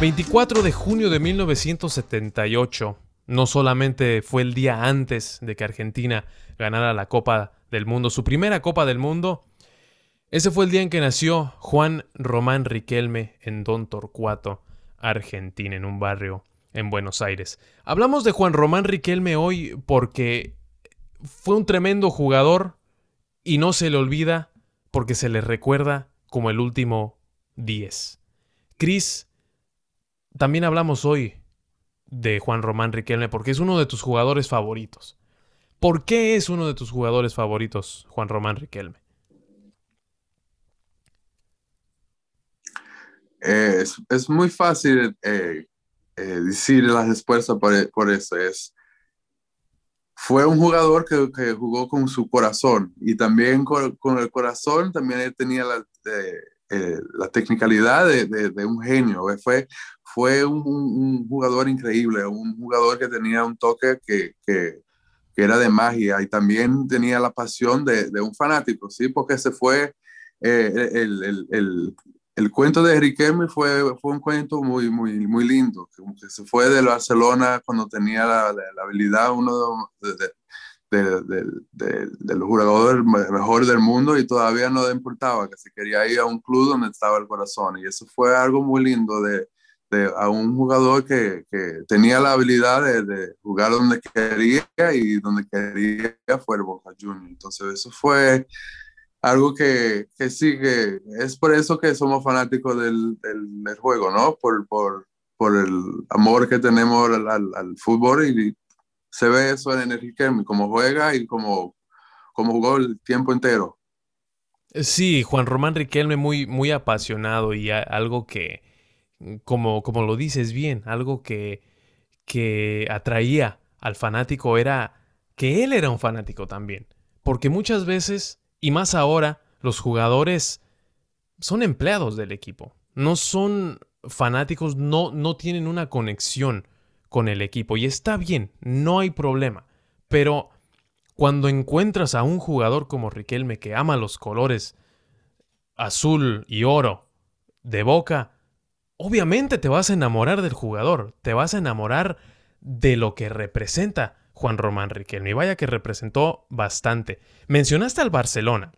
24 de junio de 1978 no solamente fue el día antes de que Argentina ganara la Copa del Mundo, su primera Copa del Mundo, ese fue el día en que nació Juan Román Riquelme en Don Torcuato, Argentina, en un barrio en Buenos Aires. Hablamos de Juan Román Riquelme hoy porque fue un tremendo jugador y no se le olvida porque se le recuerda como el último 10. Cris también hablamos hoy de Juan Román Riquelme porque es uno de tus jugadores favoritos. ¿Por qué es uno de tus jugadores favoritos, Juan Román Riquelme? es, muy fácil eh, eh, decir las respuestas por, eso. Es, fue un jugador que, jugó con su corazón y también con, el corazón también tenía la, eh, la tecnicalidad de, un genio. Fue, fue un, jugador increíble, un jugador que tenía un toque que, era de magia y también tenía la pasión de, un fanático, ¿sí? Porque se fue, eh, el, cuento de Riquelme fue, fue un cuento muy, muy, muy lindo, que se fue de Barcelona cuando tenía la, habilidad, uno de, del jugador mejor del mundo y todavía no le importaba, que se quería ir a un club donde estaba el corazón. Y eso fue algo muy lindo de, de a un jugador que, que tenía la habilidad de, jugar donde quería y donde quería fue el Boca Juniors. Entonces eso fue algo que, que sí, que es por eso que somos fanáticos del, del, juego, ¿no? Por, por, por, el amor que tenemos al, al, al fútbol y se ve eso en Enrique, como juega y como, como jugó el tiempo entero. Sí, Juan Román Riquelme muy, muy apasionado y algo que, como, como lo dices bien, algo que, que atraía al fanático era que él era un fanático también. Porque muchas veces, y más ahora, los jugadores son empleados del equipo. No son fanáticos, no, no tienen una conexión con el equipo. Y está bien, no hay problema. Pero cuando encuentras a un jugador como Riquelme que ama los colores azul y oro de boca, obviamente te vas a enamorar del jugador, te vas a enamorar de lo que representa Juan Román Riquelme. Y vaya que representó bastante. Mencionaste al Barcelona.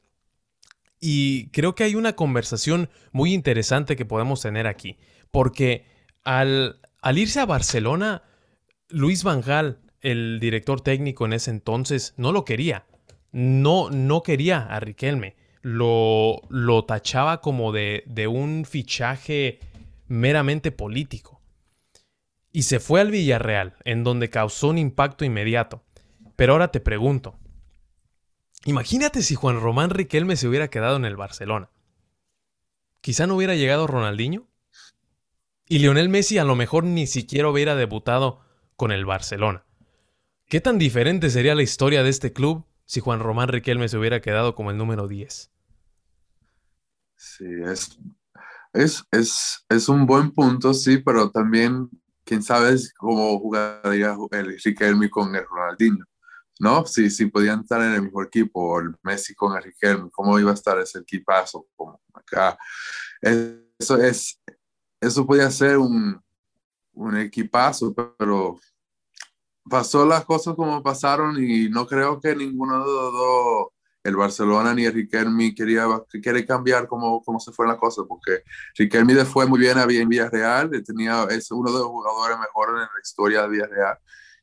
Y creo que hay una conversación muy interesante que podemos tener aquí. Porque al al irse a Barcelona, Luis Van el director técnico en ese entonces, no lo quería. No, no quería a Riquelme. Lo, lo tachaba como de, de un fichaje meramente político. Y se fue al Villarreal, en donde causó un impacto inmediato. Pero ahora te pregunto, imagínate si Juan Román Riquelme se hubiera quedado en el Barcelona. Quizá no hubiera llegado Ronaldinho. Y Lionel Messi a lo mejor ni siquiera hubiera debutado con el Barcelona. ¿Qué tan diferente sería la historia de este club si Juan Román Riquelme se hubiera quedado como el número 10? Sí, es, es, es, un buen punto, sí, pero también, quién sabe cómo jugaría el Riquelme con el Ronaldinho, ¿no? Si, si podían estar en el mismo equipo, el Messi con el Riquelme, ¿cómo iba a estar ese equipazo como acá? Eso es, eso podía ser un, un equipazo, pero pasó las cosas como pasaron y no creo que ninguno de los dos, el Barcelona ni el Riquelme, quería, quiere cambiar cómo, cómo se fueron las cosas, porque Riquelme fue muy bien en Villarreal, tenía, es uno de los jugadores mejores en la historia de Villarreal,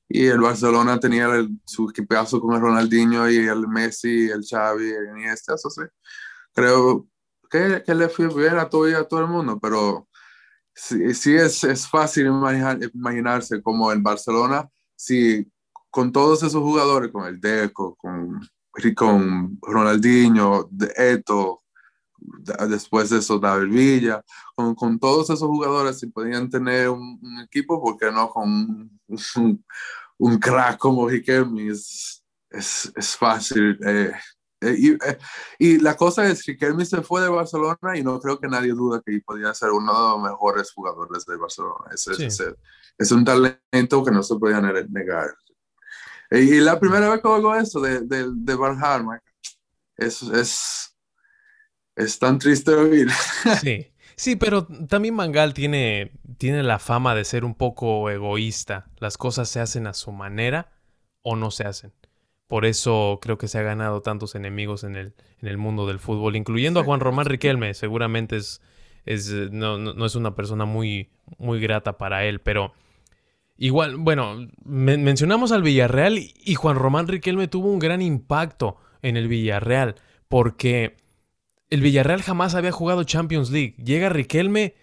y el Barcelona tenía su equipazo con el Ronaldinho y el Messi, el Xavi, el Iniesta, eso sí. Creo que, que le fue bien a todo, a todo el mundo, pero sí, es, es, fácil imaginarse como en Barcelona, si con todos esos jugadores, con el Deco, con, con Ronaldinho, Eto, después de eso David Villa, con, con, todos esos jugadores, si podían tener un, equipo, ¿por qué no con un, crack como? Es, es, es fácil. Eh, eh, eh, y, la cosa es que Kelmy se fue de Barcelona y no creo que nadie duda que podía ser uno de los mejores jugadores de Barcelona. Es, es, un talento que no se podía negar. Y, la primera vez que oigo eso de, de, de Van es, es, es tan triste oír. Sí. Sí, pero también Mangal tiene, tiene la fama de ser un poco egoísta. Las cosas se hacen a su manera o no se hacen. Por eso creo que se ha ganado tantos enemigos en el, en el mundo del fútbol, incluyendo a Juan Román Riquelme. Seguramente es, es, no, no, es una persona muy, muy grata para él, pero igual, bueno, mencionamos al Villarreal y Juan Román Riquelme tuvo un gran impacto en el Villarreal, porque el Villarreal jamás había jugado Champions League. Llega Riquelme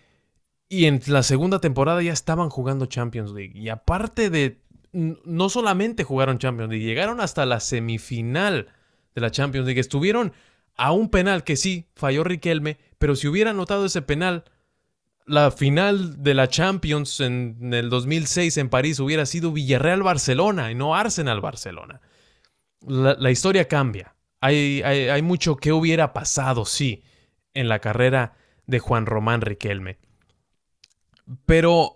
y en la segunda temporada ya estaban jugando Champions League. Y aparte de, no solamente jugaron Champions League, llegaron hasta la semifinal de la Champions League. Estuvieron a un penal que sí, falló Riquelme, pero si hubiera anotado ese penal, la final de la Champions en, el 2006 en París hubiera sido Villarreal-Barcelona y no Arsenal-Barcelona. La, historia cambia. Hay, hay, hay mucho que hubiera pasado, sí, en la carrera de Juan Román Riquelme. Pero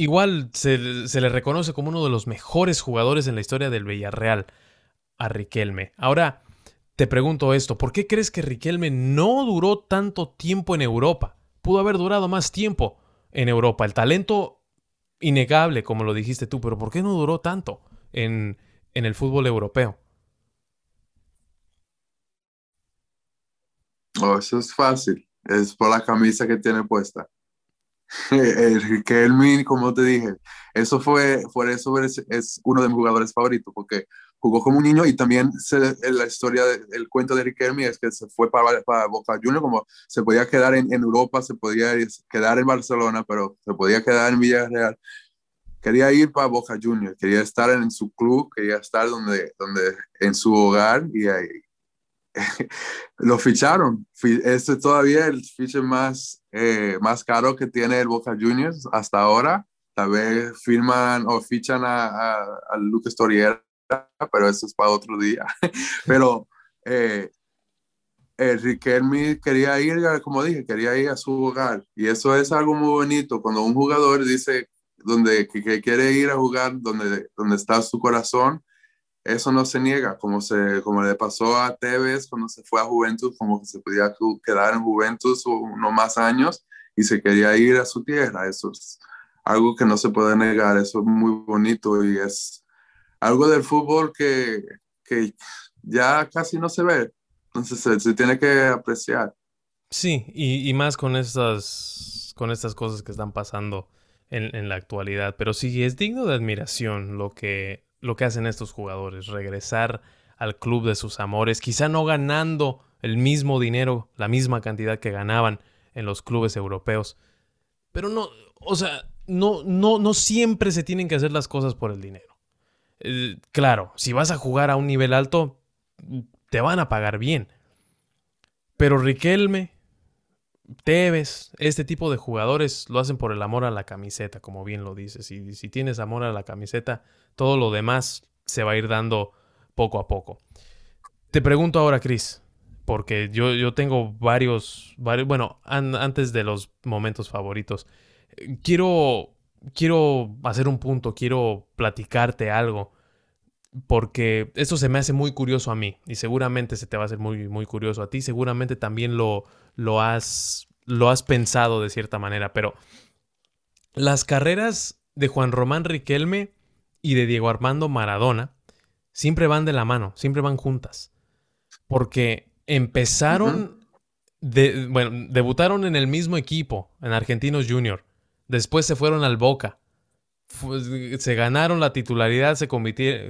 igual se, le reconoce como uno de los mejores jugadores en la historia del Villarreal a Riquelme. Ahora, te pregunto esto, ¿por qué crees que Riquelme no duró tanto tiempo en Europa? Pudo haber durado más tiempo en Europa. El talento innegable, como lo dijiste tú, pero ¿por qué no duró tanto en, en el fútbol europeo? Eso es fácil. Es por la camisa que tiene puesta. el Kelvin, como te dije, eso fue, por eso es, uno de mis jugadores favoritos, porque jugó como un niño y también la historia, el cuento de Riquelme es que se fue para, para Boca Juniors, como se podía quedar en, en, Europa, se podía quedar en Barcelona, pero se podía quedar en Villarreal. Quería ir para Boca Juniors, quería estar en su club, quería estar donde, donde en su hogar y ahí, lo ficharon. Este es todavía el fiche más, eh, más caro que tiene el Boca Juniors hasta ahora. Tal vez firman o fichan a, a, Lucas Toriera, pero eso es para otro día. pero eh, Riquelme quería ir, como dije, quería ir a su hogar. Y eso es algo muy bonito. Cuando un jugador dice donde, que, que quiere ir a jugar donde, donde está su corazón, eso no se niega, como, se, como le pasó a Tevez cuando se fue a Juventus, como que se podía quedar en Juventus unos más años y se quería ir a su tierra. Eso es algo que no se puede negar, eso es muy bonito y es algo del fútbol que, que ya casi no se ve, entonces se, tiene que apreciar. Sí, y, y, más con estas, con estas cosas que están pasando en, en la actualidad, pero sí, es digno de admiración lo que lo que hacen estos jugadores, regresar al club de sus amores, quizá no ganando el mismo dinero, la misma cantidad que ganaban en los clubes europeos. Pero no, o sea, no, no, no siempre se tienen que hacer las cosas por el dinero. Eh, claro, si vas a jugar a un nivel alto, te van a pagar bien. Pero Riquelme, Tevez, este tipo de jugadores lo hacen por el amor a la camiseta, como bien lo dices. Y si tienes amor a la camiseta, todo lo demás se va a ir dando poco a poco. Te pregunto ahora, Chris, porque yo, yo tengo varios, varios bueno, antes de los momentos favoritos, quiero, quiero hacer un punto, quiero platicarte algo, porque esto se me hace muy curioso a mí y seguramente se te va a hacer muy, muy curioso a ti, seguramente también lo, lo, has, lo has pensado de cierta manera, pero las carreras de Juan Román Riquelme y de Diego Armando Maradona siempre van de la mano, siempre van juntas. Porque empezaron, de, bueno, debutaron en el mismo equipo, en Argentinos Junior. Después se fueron al Boca. se ganaron la titularidad, se,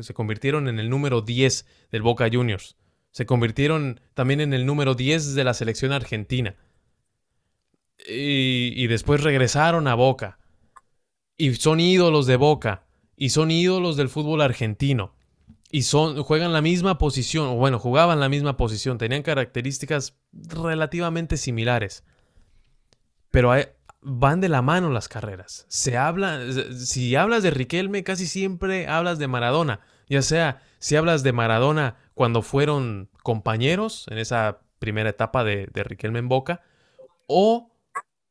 se convirtieron en el número 10 del Boca Juniors. Se convirtieron también en el número 10 de la selección argentina. Y, después regresaron a Boca. Y son ídolos de Boca y son ídolos del fútbol argentino. Y son, juegan la misma posición, o bueno, jugaban la misma posición, tenían características relativamente similares. Pero van de la mano las carreras. Se habla, si hablas de Riquelme, casi siempre hablas de Maradona. Ya sea si hablas de Maradona cuando fueron compañeros en esa primera etapa de, Riquelme en Boca, o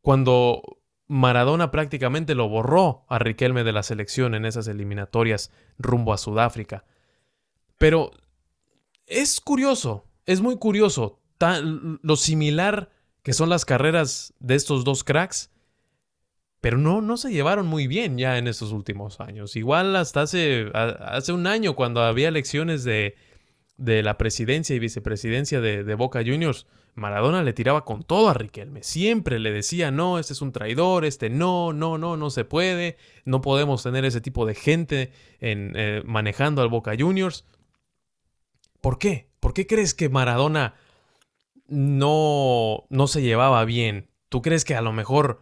cuando Maradona prácticamente lo borró a Riquelme de la selección en esas eliminatorias rumbo a Sudáfrica. Pero es curioso, es muy curioso lo similar que son las carreras de estos dos cracks pero no, no se llevaron muy bien ya en estos últimos años. Igual hasta hace, hace un año cuando había elecciones de, de la presidencia y vicepresidencia de, de, Boca Juniors, Maradona le tiraba con todo a Riquelme. Siempre le decía, no, este es un traidor, este no, no, no, no se puede, no podemos tener ese tipo de gente en, eh, manejando al Boca Juniors. ¿Por qué? ¿Por qué crees que Maradona no, no se llevaba bien? ¿Tú crees que a lo mejor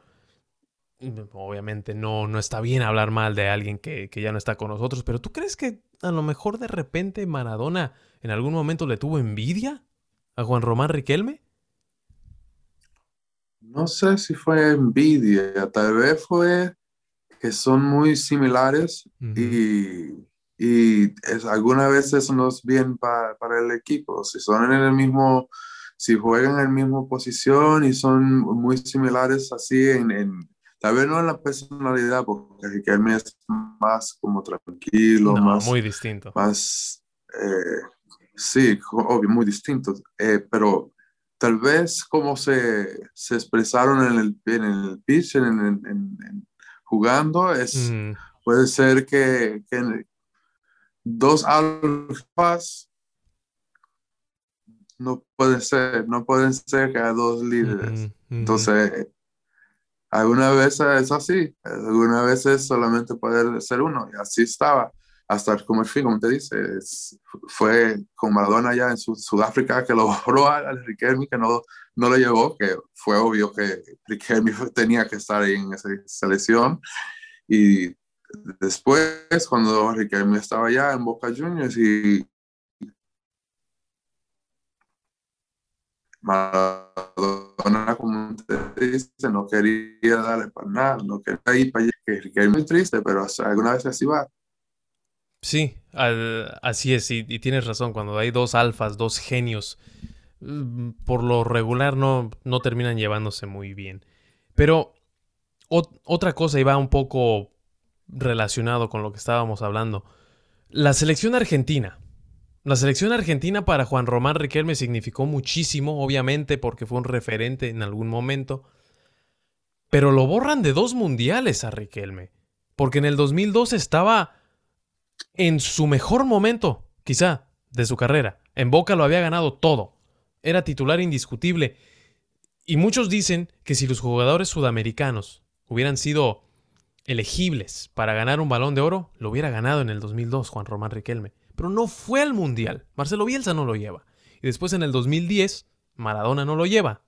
obviamente no, no está bien hablar mal de alguien que, ya no está con nosotros, pero ¿tú crees que a lo mejor de repente Maradona en algún momento le tuvo envidia a Juan Román Riquelme? No sé si fue envidia, tal vez fue que son muy similares y, y es, algunas veces no es bien para el equipo. Si son en el mismo, si juegan en la misma posición y son muy similares así en Tal vez no en la personalidad, porque Riquelme es más como tranquilo, más... Muy distinto. Más, eh, sí, obvio, muy distinto. Eh, pero tal vez como se, se expresaron en el, en el pitch, en, en, jugando, es, mm. puede ser que, que dos alfas no pueden ser, no pueden ser que dos líderes. Entonces, algunas veces es así, algunas veces solamente puede ser uno, y así estaba, hasta como el fin, como te dice, fue con Maradona allá en Sudáfrica que lo borró al Riquelme, que no, no lo llevó, que fue obvio que Riquelme tenía que estar ahí en esa selección, y después, cuando Riquelme estaba allá en Boca Juniors y Maradona, como no quería darle para nada, no quería ir para allá, que es muy triste, pero alguna vez así va. Sí, así es, y, tienes razón, cuando hay dos alfas, dos genios, mm, por lo regular no, no terminan llevándose muy bien. Pero otra cosa, y va un poco relacionado con lo que estábamos hablando, la selección argentina. La selección argentina para Juan Román Riquelme significó muchísimo, obviamente, porque fue un referente en algún momento. Pero lo borran de dos mundiales a Riquelme. Porque en el 2002 estaba en su mejor momento, quizá, de su carrera. En Boca lo había ganado todo. Era titular indiscutible. Y muchos dicen que si los jugadores sudamericanos hubieran sido elegibles para ganar un balón de oro, lo hubiera ganado en el 2002 Juan Román Riquelme pero no fue al Mundial. Marcelo Bielsa no lo lleva. Y después en el 2010, Maradona no lo lleva.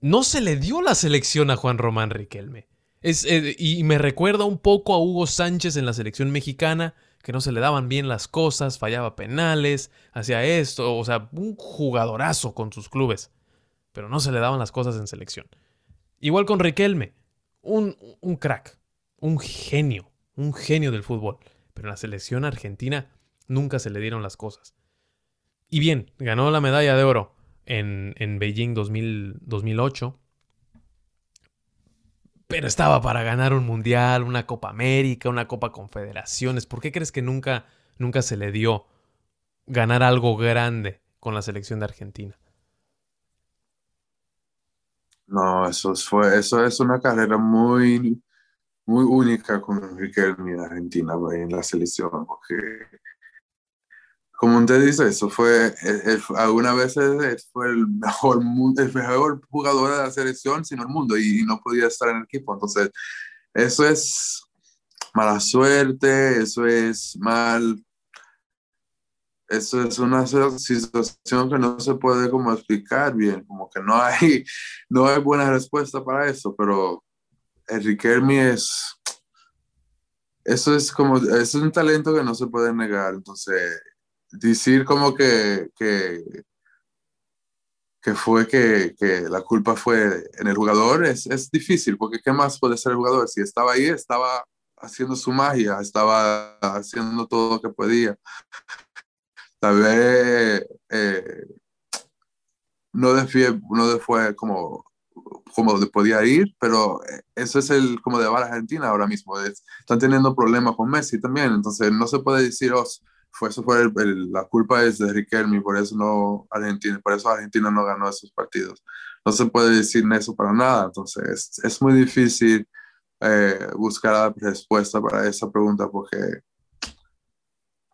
No se le dio la selección a Juan Román Riquelme. Es, eh, y me recuerda un poco a Hugo Sánchez en la selección mexicana, que no se le daban bien las cosas, fallaba penales, hacía esto, o sea, un jugadorazo con sus clubes, pero no se le daban las cosas en selección. Igual con Riquelme, un, un crack, un genio, un genio del fútbol, pero en la selección argentina nunca se le dieron las cosas. Y bien, ganó la medalla de oro en, en Beijing 2008. Pero estaba para ganar un mundial, una Copa América, una Copa Confederaciones. ¿Por qué crees que nunca, nunca se le dio ganar algo grande con la selección de Argentina? No, eso fue, eso es una carrera muy, muy única con Riquelme en Argentina, en la selección, porque como usted dice, eso fue, algunas veces fue el mejor, el mejor jugador de la selección, sino el mundo, y, no podía estar en el equipo. Entonces, eso es mala suerte, eso es mal, eso es una situación que no se puede como explicar bien, como que no hay, no hay buena respuesta para eso, pero Enrique Hermi es, eso es como, es un talento que no se puede negar, entonces decir como que, que, que fue que, que, la culpa fue en el jugador es, es, difícil, porque ¿qué más puede ser el jugador? Si estaba ahí, estaba haciendo su magia, estaba haciendo todo lo que podía. Tal vez eh, no, de, no fue como como podía ir, pero eso es el como de Argentina ahora mismo. están teniendo problemas con Messi también, entonces no se puede decir, oh, fue, eso fue la culpa es de Riquelme, por eso no Argentina, por eso Argentina no ganó esos partidos. No se puede decir eso para nada, entonces es, muy difícil eh, buscar la respuesta para esa pregunta porque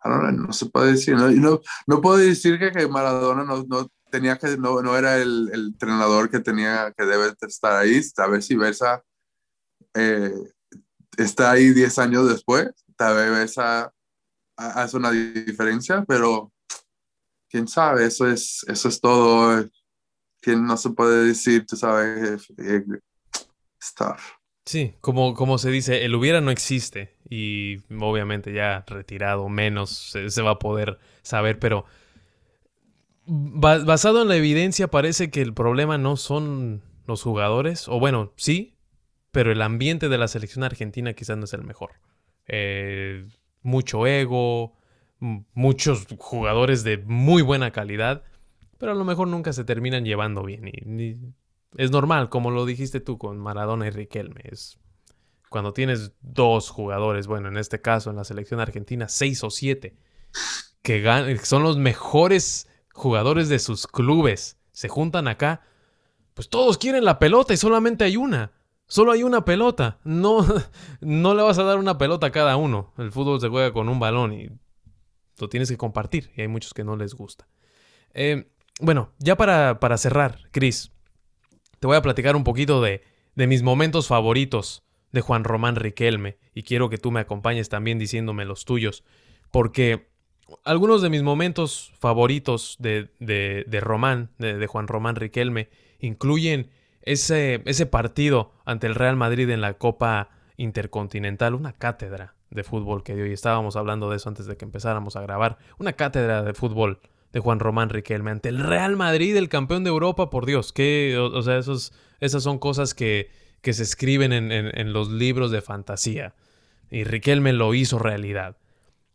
no se puede decir. No, no, no puedo decir que, que Maradona no, no, tenía que, no, no era el, el, entrenador que tenía que debe estar ahí. Tal vez si Versa eh, está ahí 10 años después, tal vez Versa hace una diferencia, pero quién sabe, eso es, eso es todo. Que no se puede decir, tú sabes, eh, stuff. Sí, como, como se dice, el hubiera no existe y obviamente ya retirado menos se, va a poder saber, pero basado en la evidencia parece que el problema no son los jugadores, o bueno, sí, pero el ambiente de la selección argentina quizás no es el mejor. Eh, mucho ego, muchos jugadores de muy buena calidad, pero a lo mejor nunca se terminan llevando bien. Es normal, como lo dijiste tú con Maradona y Riquelme. Es cuando tienes dos jugadores, bueno, en este caso en la selección argentina, seis o siete, que son los mejores jugadores de sus clubes, se juntan acá, pues todos quieren la pelota y solamente hay una. Solo hay una pelota. No, no le vas a dar una pelota a cada uno. El fútbol se juega con un balón y lo tienes que compartir. Y hay muchos que no les gusta. Eh, bueno, ya para, para cerrar, Chris, te voy a platicar un poquito de, de mis momentos favoritos de Juan Román Riquelme y quiero que tú me acompañes también diciéndome los tuyos, porque algunos de mis momentos favoritos de, de, de Román, de, de, Juan Román Riquelme, incluyen ese, ese partido ante el Real Madrid en la Copa Intercontinental, una cátedra de fútbol que hoy estábamos hablando de eso antes de que empezáramos a grabar, una cátedra de fútbol de Juan Román Riquelme ante el Real Madrid, el campeón de Europa, por Dios, que, o, sea, esas son cosas que, que se escriben en, en, los libros de fantasía. Y Riquelme lo hizo realidad.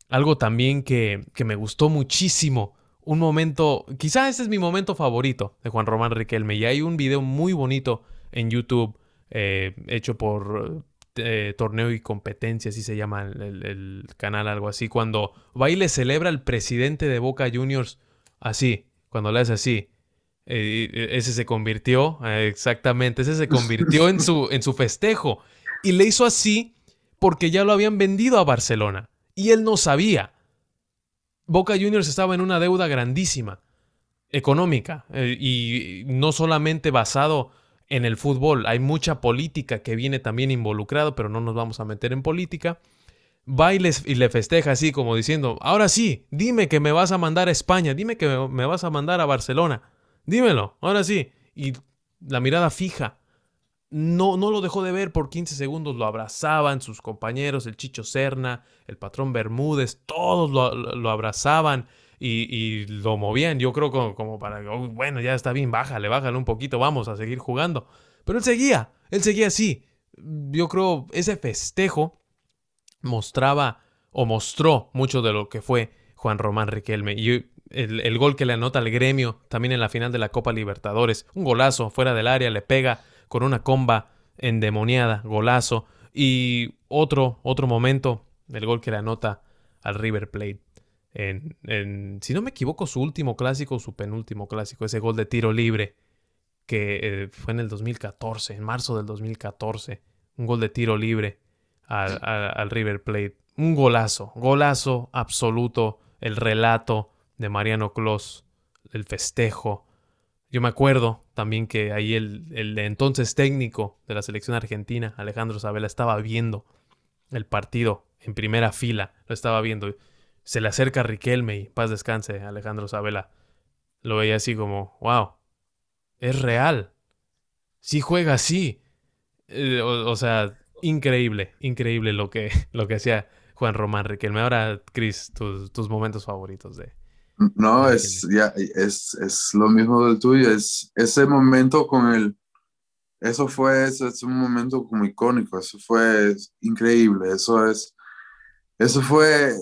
Algo también que, que me gustó muchísimo, un momento, quizá ese es mi momento favorito de Juan Román Riquelme, y hay un video muy bonito en YouTube eh, hecho por eh, torneo y competencia, así se llama el, canal, algo así, cuando va y le celebra al presidente de Boca Juniors así, cuando le hace así. Eh, ese se convirtió, eh, exactamente, ese se convirtió en su, en su festejo. Y le hizo así porque ya lo habían vendido a Barcelona. Y él no sabía. Boca Juniors estaba en una deuda grandísima, económica, y no solamente basado en el fútbol. Hay mucha política que viene también involucrado, pero no nos vamos a meter en política. Va y, le festeja así como diciendo, ahora sí, dime que me vas a mandar a España, dime que me vas a mandar a Barcelona, dímelo, ahora sí. Y la mirada fija. No, no lo dejó de ver por 15 segundos, lo abrazaban sus compañeros, el Chicho Serna, el patrón Bermúdez, todos lo, abrazaban y, lo movían, yo creo como, para, oh, bueno, ya está bien, bájale, bájale un poquito, vamos a seguir jugando. Pero él seguía, él seguía así. Yo creo ese festejo mostraba o mostró mucho de lo que fue Juan Román Riquelme. Y el, el, gol que le anota al gremio también en la final de la Copa Libertadores. Un golazo fuera del área, le pega con una comba endemoniada, golazo. Y otro, otro momento, el gol que le anota al River Plate en, si no me equivoco, su último clásico, su penúltimo clásico, ese gol de tiro libre, que eh, fue en el 2014, en marzo del 2014, un gol de tiro libre al, River Plate. Un golazo, golazo absoluto, el relato de Mariano Clos, el festejo. Yo me acuerdo también que ahí el, entonces técnico de la selección argentina, Alejandro Sabela, estaba viendo el partido en primera fila, lo estaba viendo se le acerca a Riquelme y paz descanse, Alejandro Sabela. Lo veía así como, wow, es real. Sí juega así. Eh, o, sea, increíble, increíble lo que, lo que hacía Juan Román Riquelme. Ahora, Cris, tus, momentos favoritos de... No, es, ya, es, es lo mismo del tuyo, es ese momento con el... Eso fue, eso es un momento como icónico, eso fue increíble, eso es eso fue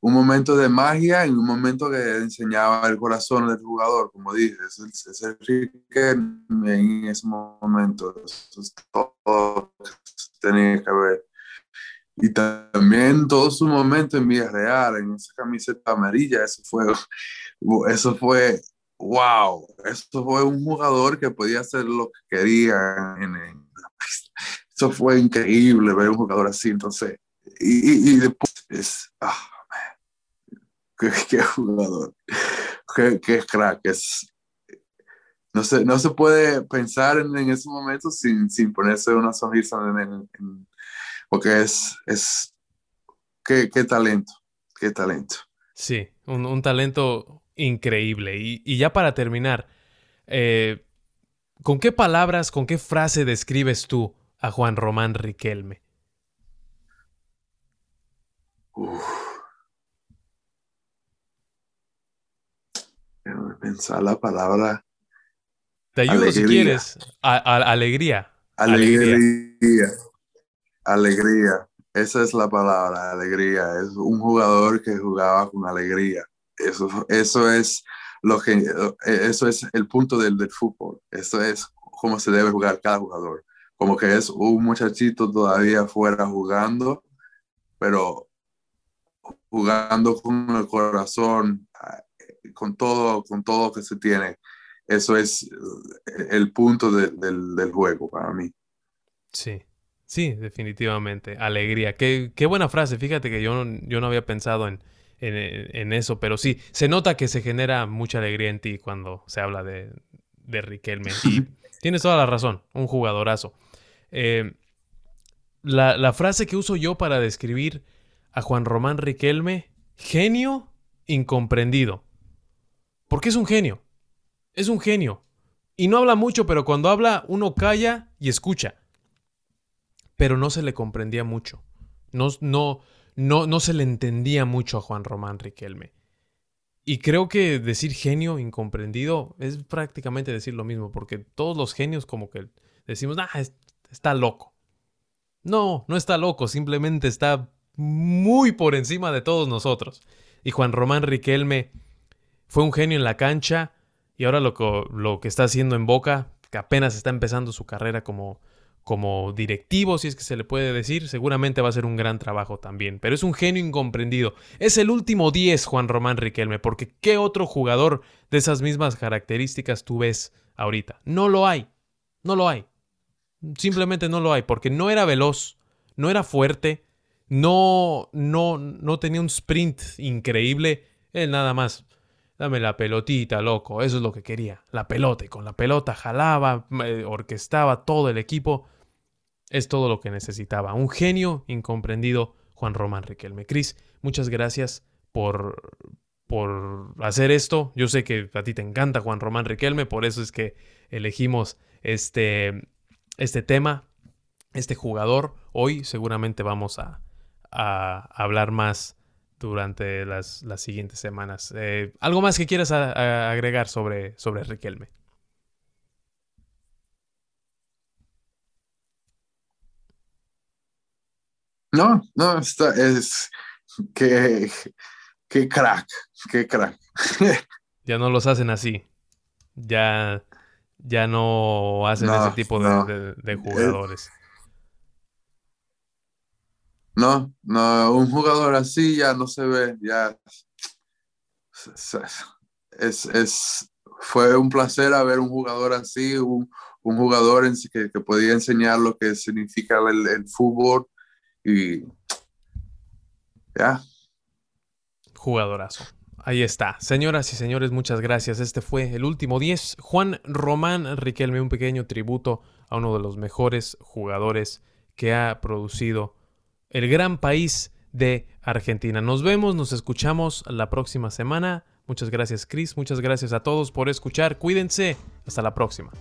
un momento de magia y un momento que enseñaba el corazón del jugador, como dije, es, es en ese momento, eso es todo que tenía que ver. Y también todo su momento en Villarreal, en esa camiseta amarilla, eso fue, eso fue, wow, eso fue un jugador que podía hacer lo que quería en, en eso fue increíble ver un jugador así, entonces, y, después es, ah, qué, jugador, qué, qué, crack, es, no se, no se puede pensar en, en ese momento sin, sin ponerse una sonrisa en, porque es, es qué, qué, talento, qué talento. Sí, un, un talento increíble. Y, y, ya para terminar, eh, ¿con qué palabras, con qué frase describes tú a Juan Román Riquelme? Uf. pensar la palabra. Te ayudo si quieres. alegría. Alegría. Alegría. Esa es la palabra, alegría. Es un jugador que jugaba con alegría. Eso, eso es lo que, eso es el punto del, del fútbol. Eso es cómo se debe jugar cada jugador. Como que es un muchachito todavía fuera jugando, pero jugando con el corazón, con todo, con todo que se tiene. Eso es eh, el punto del, juego para mí. Sí, sí, definitivamente. Alegría. Qué, qué buena frase. Fíjate que yo, yo no había pensado en, en, en, eso, pero sí, se nota que se genera mucha alegría en ti cuando se habla de, de Riquelme. Y tienes toda la razón, un jugadorazo. Eh, la, la frase que uso yo para describir a Juan Román Riquelme, genio incomprendido. Porque es un genio. Es un genio. Y no habla mucho, pero cuando habla uno calla y escucha. Pero no se le comprendía mucho. No, no, no, no se le entendía mucho a Juan Román Riquelme. Y creo que decir genio incomprendido es prácticamente decir lo mismo, porque todos los genios como que decimos, ah, está loco. No, no está loco, simplemente está muy por encima de todos nosotros. Y Juan Román Riquelme fue un genio en la cancha y ahora lo que, lo que está haciendo en Boca, que apenas está empezando su carrera como, como directivo, si es que se le puede decir, seguramente va a ser un gran trabajo también. Pero es un genio incomprendido. Es el último 10, Juan Román Riquelme, porque ¿qué otro jugador de esas mismas características tú ves ahorita? No lo hay. No lo hay. Simplemente no lo hay, porque no era veloz, no era fuerte, no, no, no tenía un sprint increíble. Él nada más Dame la pelotita, loco. Eso es lo que quería. La pelota. Y con la pelota jalaba, orquestaba todo el equipo. Es todo lo que necesitaba. Un genio incomprendido, Juan Román Riquelme. Cris, muchas gracias por, por hacer esto. Yo sé que a ti te encanta Juan Román Riquelme, por eso es que elegimos este, este tema, este jugador. Hoy seguramente vamos a, a hablar más durante las, las siguientes semanas. Eh, ¿Algo más que quieras agregar sobre, sobre Riquelme? No, no, está, es que, que crack, que crack. ya no los hacen así. Ya, ya no hacen ese tipo de, de jugadores. No, no, un jugador así ya no se ve, ya es, es, fue un placer ver un jugador así, un, un jugador en, que, que, podía enseñar lo que significa el, el fútbol y ya. Jugadorazo. Ahí está. Señoras y señores, muchas gracias. Este fue el último 10. Juan Román Riquelme, un pequeño tributo a uno de los mejores jugadores que ha producido el gran país de Argentina. Nos vemos, nos escuchamos la próxima semana. Muchas gracias Chris, muchas gracias a todos por escuchar. Cuídense. Hasta la próxima.